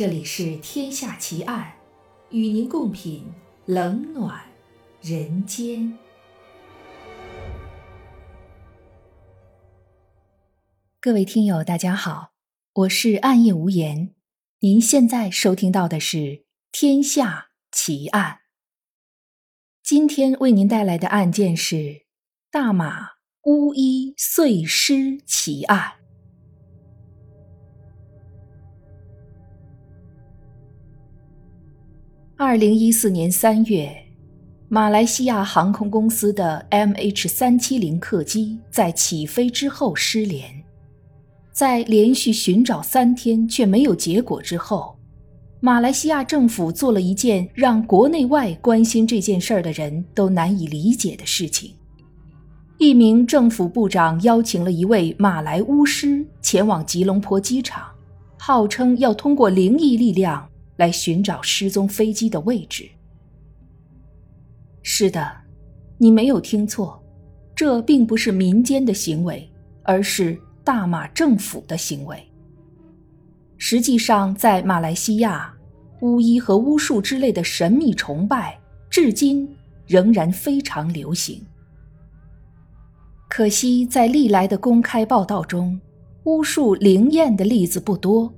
这里是《天下奇案》，与您共品冷暖人间。各位听友，大家好，我是暗夜无言。您现在收听到的是《天下奇案》。今天为您带来的案件是大马巫医碎尸奇案。二零一四年三月，马来西亚航空公司的 MH 三七零客机在起飞之后失联，在连续寻找三天却没有结果之后，马来西亚政府做了一件让国内外关心这件事儿的人都难以理解的事情：一名政府部长邀请了一位马来巫师前往吉隆坡机场，号称要通过灵异力量。来寻找失踪飞机的位置。是的，你没有听错，这并不是民间的行为，而是大马政府的行为。实际上，在马来西亚，巫医和巫术之类的神秘崇拜，至今仍然非常流行。可惜，在历来的公开报道中，巫术灵验的例子不多。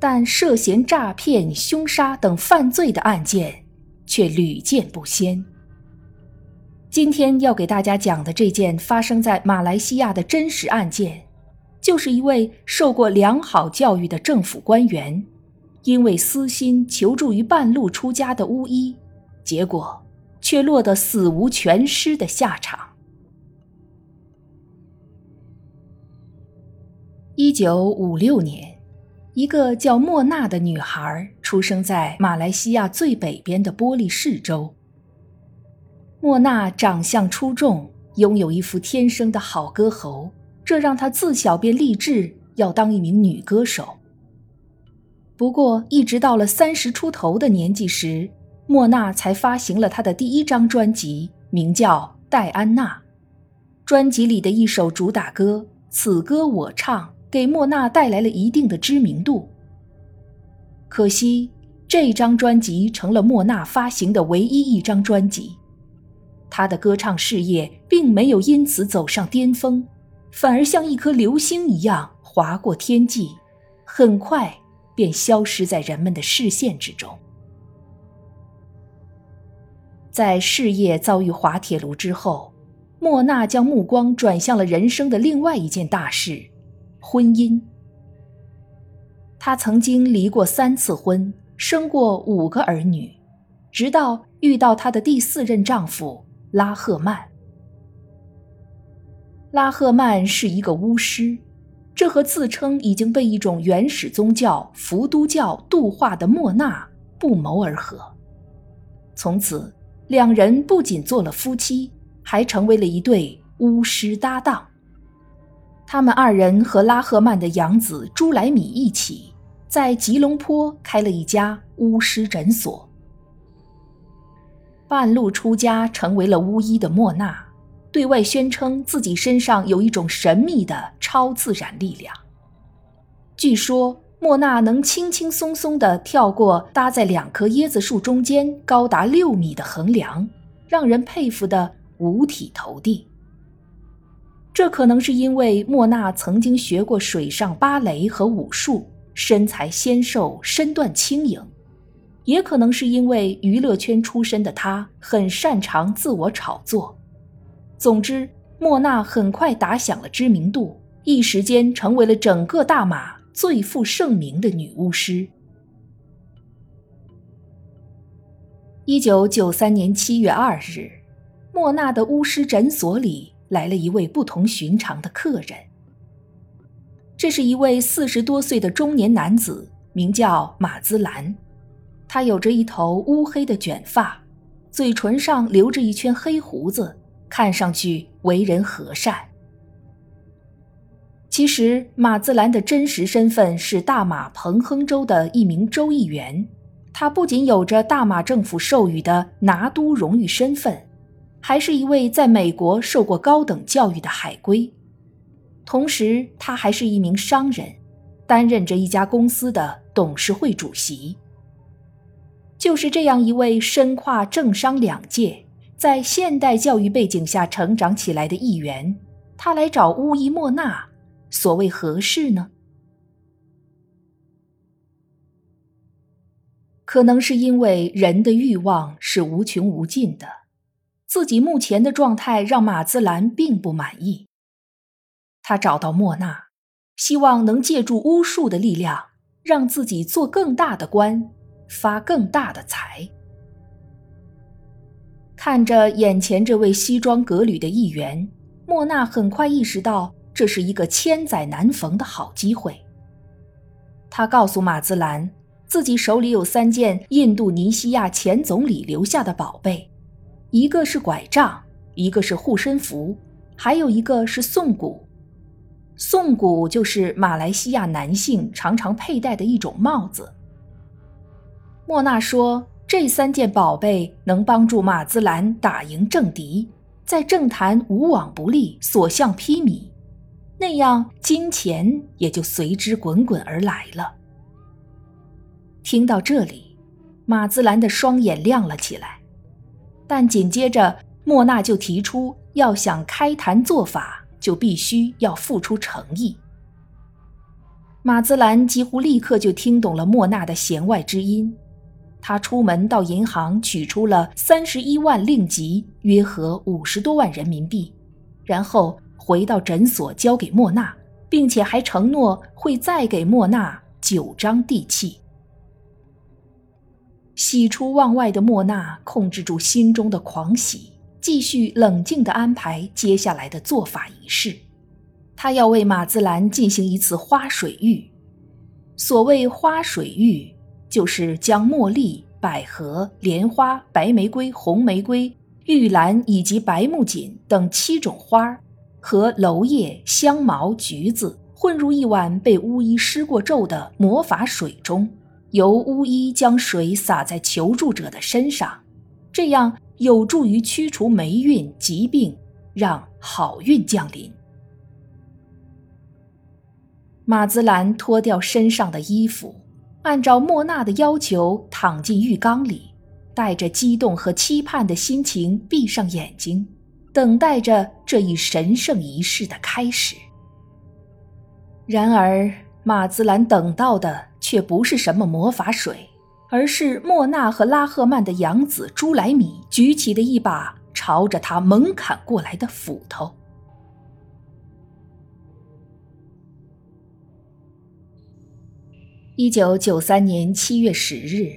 但涉嫌诈骗、凶杀等犯罪的案件却屡见不鲜。今天要给大家讲的这件发生在马来西亚的真实案件，就是一位受过良好教育的政府官员，因为私心求助于半路出家的巫医，结果却落得死无全尸的下场。一九五六年。一个叫莫娜的女孩出生在马来西亚最北边的玻璃市州。莫娜长相出众，拥有一副天生的好歌喉，这让她自小便立志要当一名女歌手。不过，一直到了三十出头的年纪时，莫娜才发行了她的第一张专辑，名叫《戴安娜》。专辑里的一首主打歌《此歌我唱》。给莫娜带来了一定的知名度。可惜，这张专辑成了莫娜发行的唯一一张专辑，她的歌唱事业并没有因此走上巅峰，反而像一颗流星一样划过天际，很快便消失在人们的视线之中。在事业遭遇滑铁卢之后，莫娜将目光转向了人生的另外一件大事。婚姻，她曾经离过三次婚，生过五个儿女，直到遇到她的第四任丈夫拉赫曼。拉赫曼是一个巫师，这和自称已经被一种原始宗教伏都教度化的莫娜不谋而合。从此，两人不仅做了夫妻，还成为了一对巫师搭档。他们二人和拉赫曼的养子朱莱米一起，在吉隆坡开了一家巫师诊所。半路出家成为了巫医的莫娜，对外宣称自己身上有一种神秘的超自然力量。据说莫娜能轻轻松松地跳过搭在两棵椰子树中间高达六米的横梁，让人佩服得五体投地。这可能是因为莫娜曾经学过水上芭蕾和武术，身材纤瘦，身段轻盈；也可能是因为娱乐圈出身的她很擅长自我炒作。总之，莫娜很快打响了知名度，一时间成为了整个大马最负盛名的女巫师。一九九三年七月二日，莫娜的巫师诊所里。来了一位不同寻常的客人。这是一位四十多岁的中年男子，名叫马兹兰。他有着一头乌黑的卷发，嘴唇上留着一圈黑胡子，看上去为人和善。其实，马兹兰的真实身份是大马彭亨州的一名州议员。他不仅有着大马政府授予的拿督荣誉身份。还是一位在美国受过高等教育的海归，同时他还是一名商人，担任着一家公司的董事会主席。就是这样一位身跨政商两界，在现代教育背景下成长起来的议员，他来找乌伊莫纳，所谓何事呢？可能是因为人的欲望是无穷无尽的，自己目前的状态让马兹兰并不满意。他找到莫娜，希望能借助巫术的力量，让自己做更大的官。发更大的财。看着眼前这位西装革履的议员，莫娜很快意识到这是一个千载难逢的好机会。他告诉马兹兰，自己手里有三件印度尼西亚前总理留下的宝贝，一个是拐杖，一个是护身符，还有一个是宋骨。宋骨就是马来西亚男性常常佩戴的一种帽子。莫娜说：“这三件宝贝能帮助马兹兰打赢政敌，在政坛无往不利，所向披靡，那样金钱也就随之滚滚而来了。”听到这里，马兹兰的双眼亮了起来，但紧接着莫娜就提出，要想开坛做法，就必须要付出诚意。马兹兰几乎立刻就听懂了莫娜的弦外之音。他出门到银行取出了三十一万令吉，约合五十多万人民币，然后回到诊所交给莫娜，并且还承诺会再给莫娜九张地契。喜出望外的莫娜控制住心中的狂喜，继续冷静地安排接下来的做法仪式。他要为马兹兰进行一次花水浴。所谓花水浴。就是将茉莉、百合、莲花、白玫瑰、红玫瑰、玉兰以及白木槿等七种花和楼叶、香茅、橘子混入一碗被巫医施过咒的魔法水中，由巫医将水洒在求助者的身上，这样有助于驱除霉运、疾病，让好运降临。马兹兰脱掉身上的衣服。按照莫娜的要求，躺进浴缸里，带着激动和期盼的心情，闭上眼睛，等待着这一神圣仪式的开始。然而，马兹兰等到的却不是什么魔法水，而是莫娜和拉赫曼的养子朱莱米举起的一把朝着他猛砍过来的斧头。一九九三年七月十日，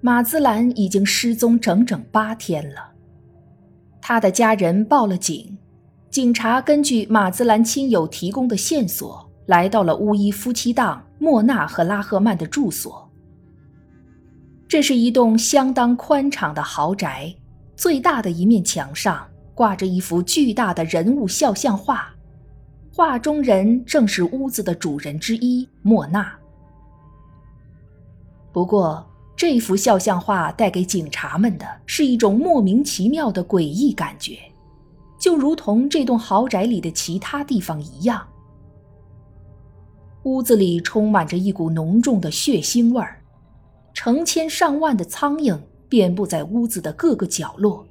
马兹兰已经失踪整整八天了。他的家人报了警，警察根据马兹兰亲友提供的线索，来到了巫医夫妻档莫纳和拉赫曼的住所。这是一栋相当宽敞的豪宅，最大的一面墙上挂着一幅巨大的人物肖像画，画中人正是屋子的主人之一莫纳。不过，这幅肖像画带给警察们的是一种莫名其妙的诡异感觉，就如同这栋豪宅里的其他地方一样。屋子里充满着一股浓重的血腥味儿，成千上万的苍蝇遍布在屋子的各个角落。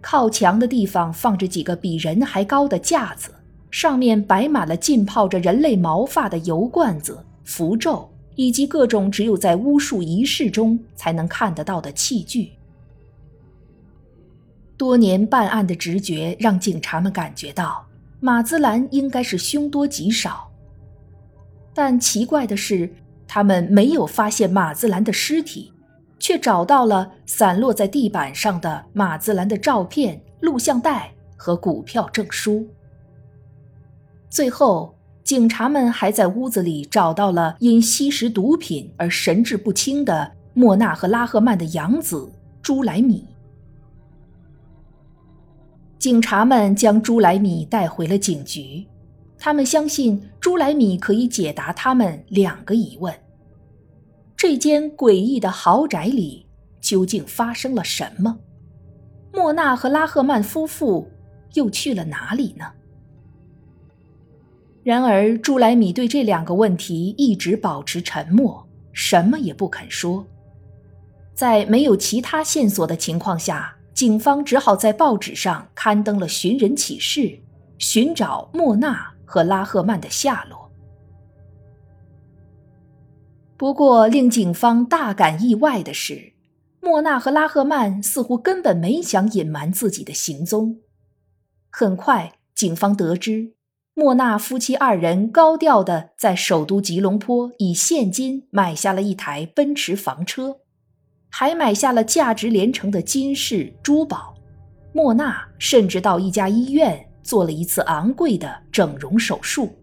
靠墙的地方放着几个比人还高的架子，上面摆满了浸泡着人类毛发的油罐子、符咒。以及各种只有在巫术仪式中才能看得到的器具。多年办案的直觉让警察们感觉到马兹兰应该是凶多吉少，但奇怪的是，他们没有发现马兹兰的尸体，却找到了散落在地板上的马兹兰的照片、录像带和股票证书。最后。警察们还在屋子里找到了因吸食毒品而神志不清的莫纳和拉赫曼的养子朱莱米。警察们将朱莱米带回了警局，他们相信朱莱米可以解答他们两个疑问：这间诡异的豪宅里究竟发生了什么？莫纳和拉赫曼夫妇又去了哪里呢？然而，朱莱米对这两个问题一直保持沉默，什么也不肯说。在没有其他线索的情况下，警方只好在报纸上刊登了寻人启事，寻找莫娜和拉赫曼的下落。不过，令警方大感意外的是，莫娜和拉赫曼似乎根本没想隐瞒自己的行踪。很快，警方得知。莫纳夫妻二人高调的在首都吉隆坡以现金买下了一台奔驰房车，还买下了价值连城的金饰珠宝。莫纳甚至到一家医院做了一次昂贵的整容手术。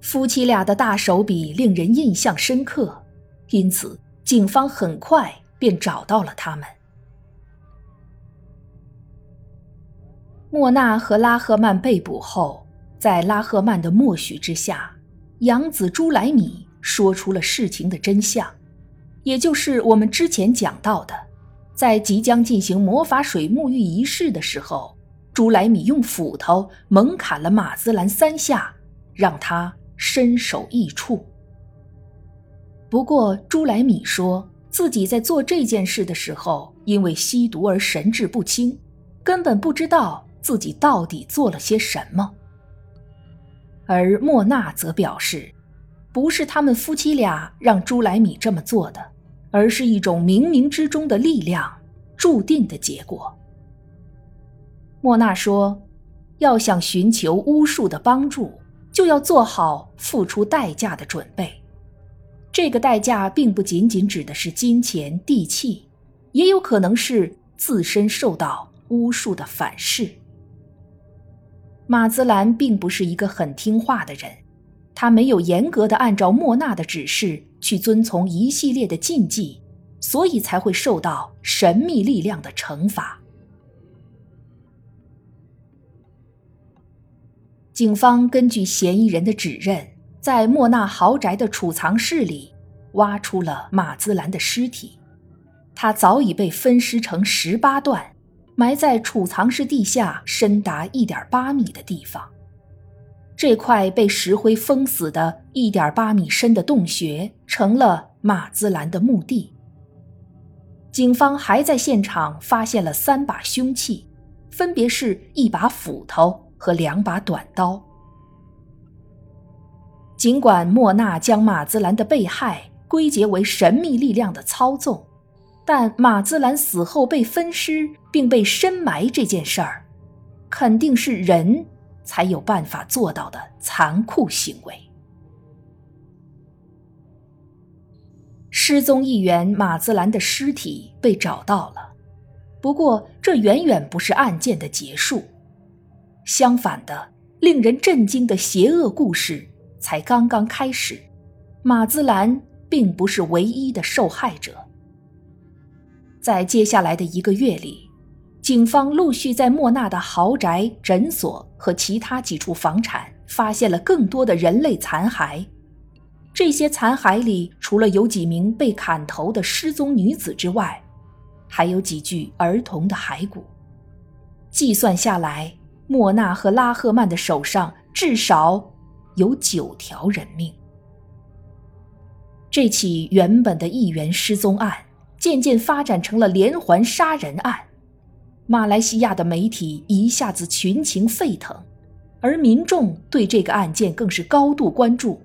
夫妻俩的大手笔令人印象深刻，因此警方很快便找到了他们。莫娜和拉赫曼被捕后，在拉赫曼的默许之下，养子朱莱米说出了事情的真相，也就是我们之前讲到的，在即将进行魔法水沐浴仪式的时候，朱莱米用斧头猛砍了马兹兰三下，让他身首异处。不过，朱莱米说自己在做这件事的时候，因为吸毒而神志不清，根本不知道。自己到底做了些什么？而莫娜则表示，不是他们夫妻俩让朱莱米这么做的，而是一种冥冥之中的力量注定的结果。莫娜说：“要想寻求巫术的帮助，就要做好付出代价的准备。这个代价并不仅仅指的是金钱、地气，也有可能是自身受到巫术的反噬。”马兹兰并不是一个很听话的人，他没有严格的按照莫娜的指示去遵从一系列的禁忌，所以才会受到神秘力量的惩罚。警方根据嫌疑人的指认，在莫娜豪宅的储藏室里挖出了马兹兰的尸体，他早已被分尸成十八段。埋在储藏室地下深达一点八米的地方，这块被石灰封死的一点八米深的洞穴成了马兹兰的墓地。警方还在现场发现了三把凶器，分别是一把斧头和两把短刀。尽管莫娜将马兹兰的被害归结为神秘力量的操纵。但马兹兰死后被分尸并被深埋这件事儿，肯定是人才有办法做到的残酷行为。失踪议员马兹兰的尸体被找到了，不过这远远不是案件的结束。相反的，令人震惊的邪恶故事才刚刚开始。马兹兰并不是唯一的受害者。在接下来的一个月里，警方陆续在莫纳的豪宅、诊所和其他几处房产发现了更多的人类残骸。这些残骸里，除了有几名被砍头的失踪女子之外，还有几具儿童的骸骨。计算下来，莫纳和拉赫曼的手上至少有九条人命。这起原本的议员失踪案。渐渐发展成了连环杀人案，马来西亚的媒体一下子群情沸腾，而民众对这个案件更是高度关注。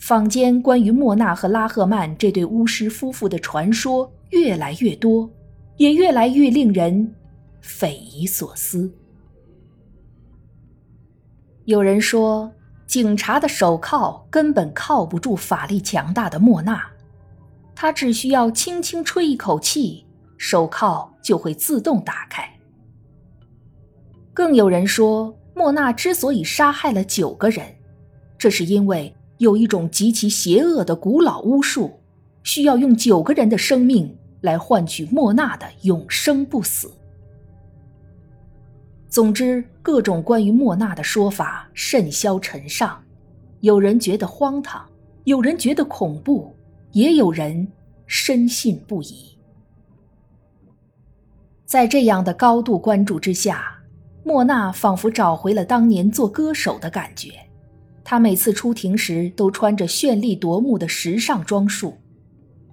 坊间关于莫娜和拉赫曼这对巫师夫妇的传说越来越多，也越来越令人匪夷所思。有人说，警察的手铐根本铐不住法力强大的莫娜。他只需要轻轻吹一口气，手铐就会自动打开。更有人说，莫娜之所以杀害了九个人，这是因为有一种极其邪恶的古老巫术，需要用九个人的生命来换取莫娜的永生不死。总之，各种关于莫娜的说法甚嚣尘上，有人觉得荒唐，有人觉得恐怖。也有人深信不疑。在这样的高度关注之下，莫娜仿佛找回了当年做歌手的感觉。她每次出庭时都穿着绚丽夺目的时尚装束，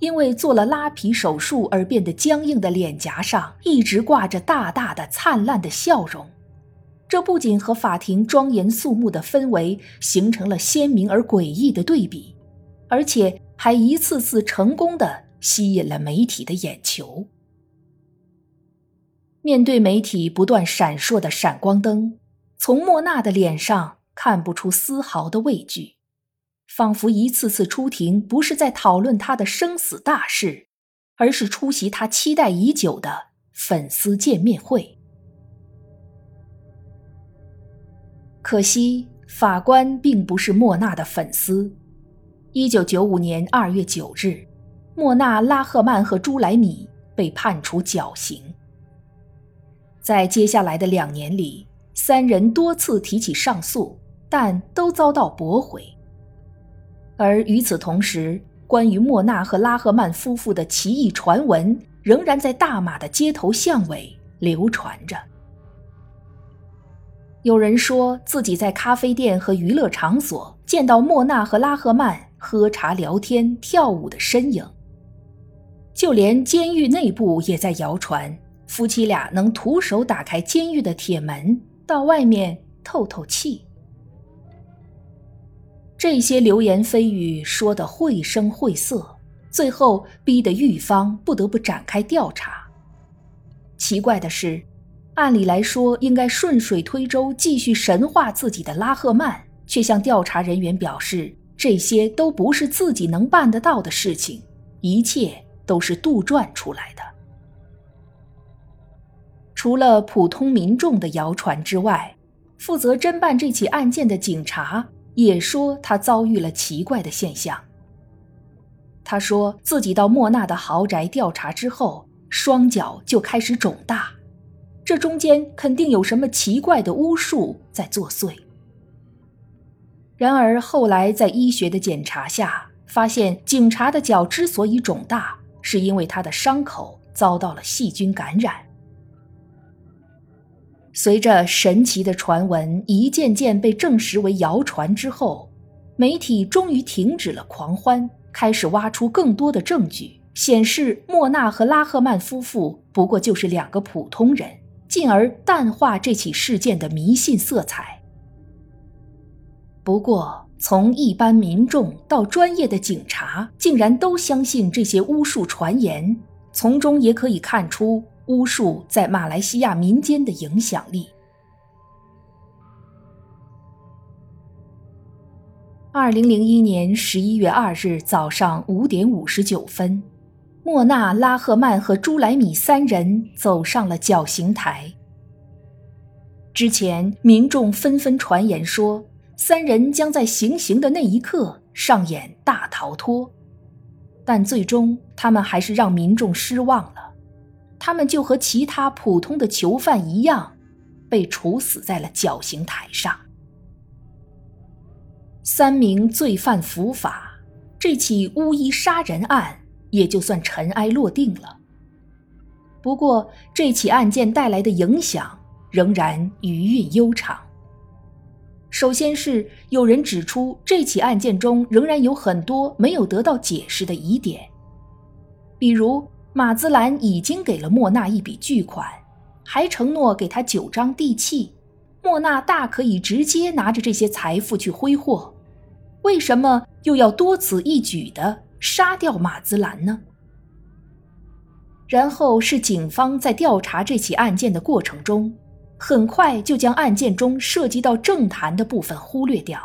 因为做了拉皮手术而变得僵硬的脸颊上一直挂着大大的灿烂的笑容。这不仅和法庭庄严肃穆的氛围形成了鲜明而诡异的对比，而且还一次次成功的吸引了媒体的眼球。面对媒体不断闪烁的闪光灯，从莫娜的脸上看不出丝毫的畏惧，仿佛一次次出庭不是在讨论他的生死大事，而是出席他期待已久的粉丝见面会。可惜，法官并不是莫娜的粉丝。一九九五年二月九日，莫娜、拉赫曼和朱莱米被判处绞刑。在接下来的两年里，三人多次提起上诉，但都遭到驳回。而与此同时，关于莫娜和拉赫曼夫妇的奇异传闻仍然在大马的街头巷尾流传着。有人说自己在咖啡店和娱乐场所见到莫娜和拉赫曼喝茶、聊天、跳舞的身影。就连监狱内部也在谣传。夫妻俩能徒手打开监狱的铁门，到外面透透气。这些流言蜚语说得绘声绘色，最后逼得狱方不得不展开调查。奇怪的是，按理来说应该顺水推舟继续神话自己的拉赫曼，却向调查人员表示，这些都不是自己能办得到的事情，一切都是杜撰出来的。除了普通民众的谣传之外，负责侦办这起案件的警察也说他遭遇了奇怪的现象。他说自己到莫娜的豪宅调查之后，双脚就开始肿大，这中间肯定有什么奇怪的巫术在作祟。然而后来在医学的检查下，发现警察的脚之所以肿大，是因为他的伤口遭到了细菌感染。随着神奇的传闻一件件被证实为谣传之后，媒体终于停止了狂欢，开始挖出更多的证据，显示莫娜和拉赫曼夫妇不过就是两个普通人，进而淡化这起事件的迷信色彩。不过，从一般民众到专业的警察，竟然都相信这些巫术传言，从中也可以看出。巫术在马来西亚民间的影响力。二零零一年十一月二日早上五点五十九分，莫纳、拉赫曼和朱莱米三人走上了绞刑台。之前，民众纷纷传言说，三人将在行刑的那一刻上演大逃脱，但最终他们还是让民众失望了。他们就和其他普通的囚犯一样，被处死在了绞刑台上。三名罪犯伏法，这起巫医杀人案也就算尘埃落定了。不过，这起案件带来的影响仍然余韵悠长。首先是有人指出，这起案件中仍然有很多没有得到解释的疑点，比如。马兹兰已经给了莫娜一笔巨款，还承诺给她九张地契。莫娜大可以直接拿着这些财富去挥霍，为什么又要多此一举的杀掉马兹兰呢？然后是警方在调查这起案件的过程中，很快就将案件中涉及到政坛的部分忽略掉。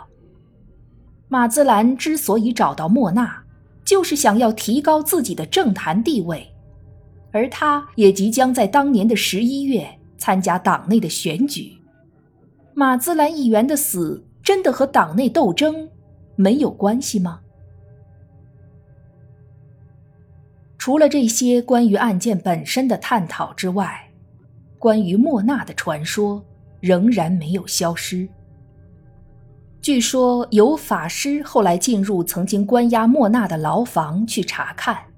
马兹兰之所以找到莫娜，就是想要提高自己的政坛地位。而他也即将在当年的十一月参加党内的选举。马兹兰议员的死真的和党内斗争没有关系吗？除了这些关于案件本身的探讨之外，关于莫娜的传说仍然没有消失。据说有法师后来进入曾经关押莫娜的牢房去查看。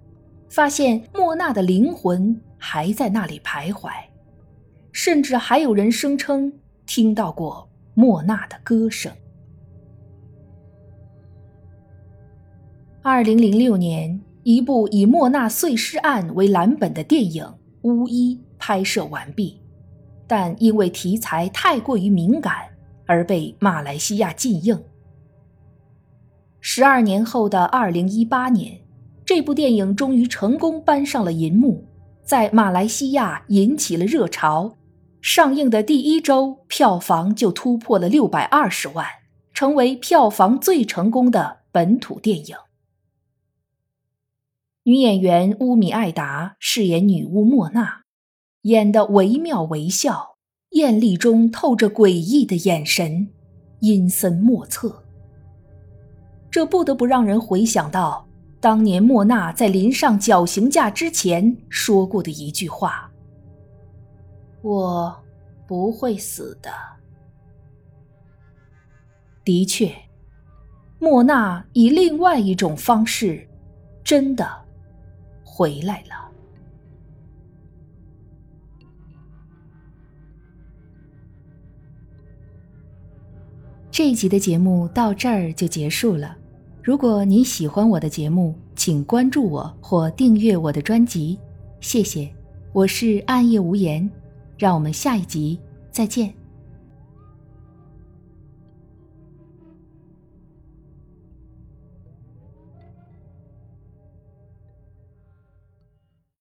发现莫娜的灵魂还在那里徘徊，甚至还有人声称听到过莫娜的歌声。二零零六年，一部以莫娜碎尸案为蓝本的电影《巫医》拍摄完毕，但因为题材太过于敏感，而被马来西亚禁映。十二年后的二零一八年，这部电影终于成功搬上了银幕，在马来西亚引起了热潮。上映的第一周，票房就突破了六百二十万，成为票房最成功的本土电影。女演员乌米艾达饰演女巫莫娜，演得惟妙惟肖，艳丽中透着诡异的眼神，阴森莫测。这不得不让人回想到当年莫娜在临上绞刑架之前说过的一句话：“我不会死的。”的确，莫娜以另外一种方式，真的。回来了。这一集的节目到这儿就结束了。如果您喜欢我的节目，请关注我或订阅我的专辑，谢谢。我是暗夜无言，让我们下一集再见。